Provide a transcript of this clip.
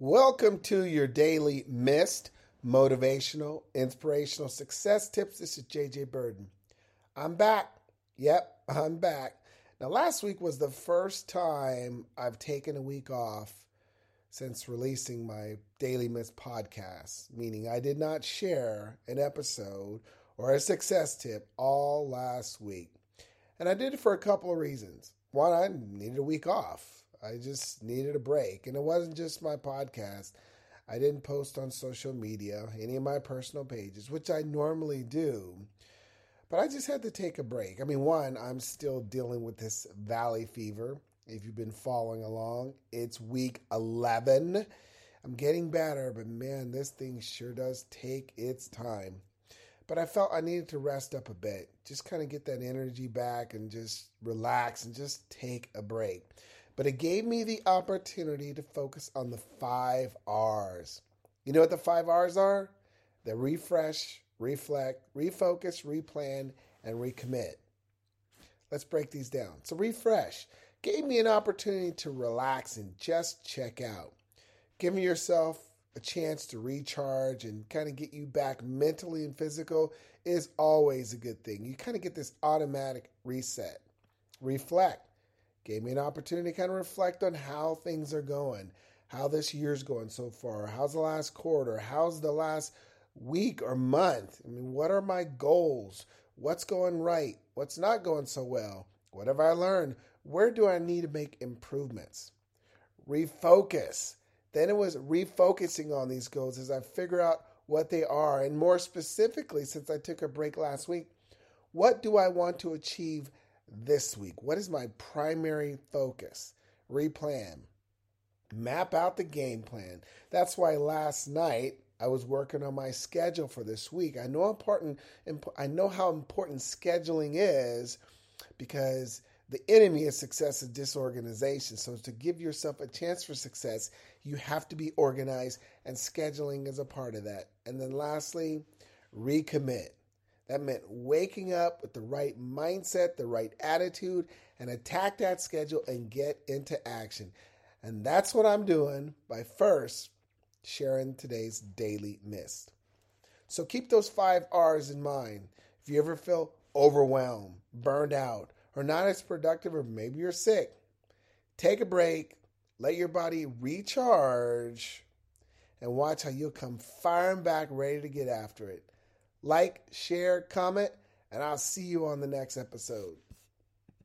Welcome to your daily MIST motivational, inspirational success tips. This is JJ Birden. I'm back. Yep, I'm back. Now, last week was the first time I've taken a week off since releasing my Daily MIST podcast, meaning I did not share an episode or a success tip all last week. And I did it for a couple of reasons. One, I needed a week off. I just needed a break. And it wasn't just my podcast. I didn't post on social media, any of my personal pages, which I normally do. But I just had to take a break. I mean, one, I'm still dealing with this valley fever. If you've been following along, it's week 11. I'm getting better, but man, this thing sure does take its time. But I felt I needed to rest up a bit, just kind of get that energy back and just relax and just take a break but it gave me the opportunity to focus on the five R's. You know what the five R's are? The refresh, reflect, refocus, replan, and recommit. Let's break these down. So, refresh gave me an opportunity to relax and just check out. Giving yourself a chance to recharge and kind of get you back mentally and physical is always a good thing. You kind of get this automatic reset. Reflect Gave me an opportunity to kind of reflect on how things are going, how this year's going so far, how's the last quarter, how's the last week or month. I mean, what are my goals? What's going right? What's not going so well? What have I learned? Where do I need to make improvements? Refocus. Then it was refocusing on these goals as I figure out what they are. And more specifically, since I took a break last week, what do I want to achieve this week? What is my primary focus? Replan. Map out the game plan. That's why last night I was working on my schedule for this week. I know important I know how important scheduling is because the enemy of success is disorganization. So to give yourself a chance for success, you have to be organized and scheduling is a part of that. And then lastly, recommit. That meant waking up with the right mindset, the right attitude, and attack that schedule and get into action. And that's what I'm doing by first sharing today's daily MIST. So keep those five R's in mind. If you ever feel overwhelmed, burned out, or not as productive, or maybe you're sick, take a break, let your body recharge, and watch how you'll come firing back ready to get after it. Like, share, comment, and I'll see you on the next episode.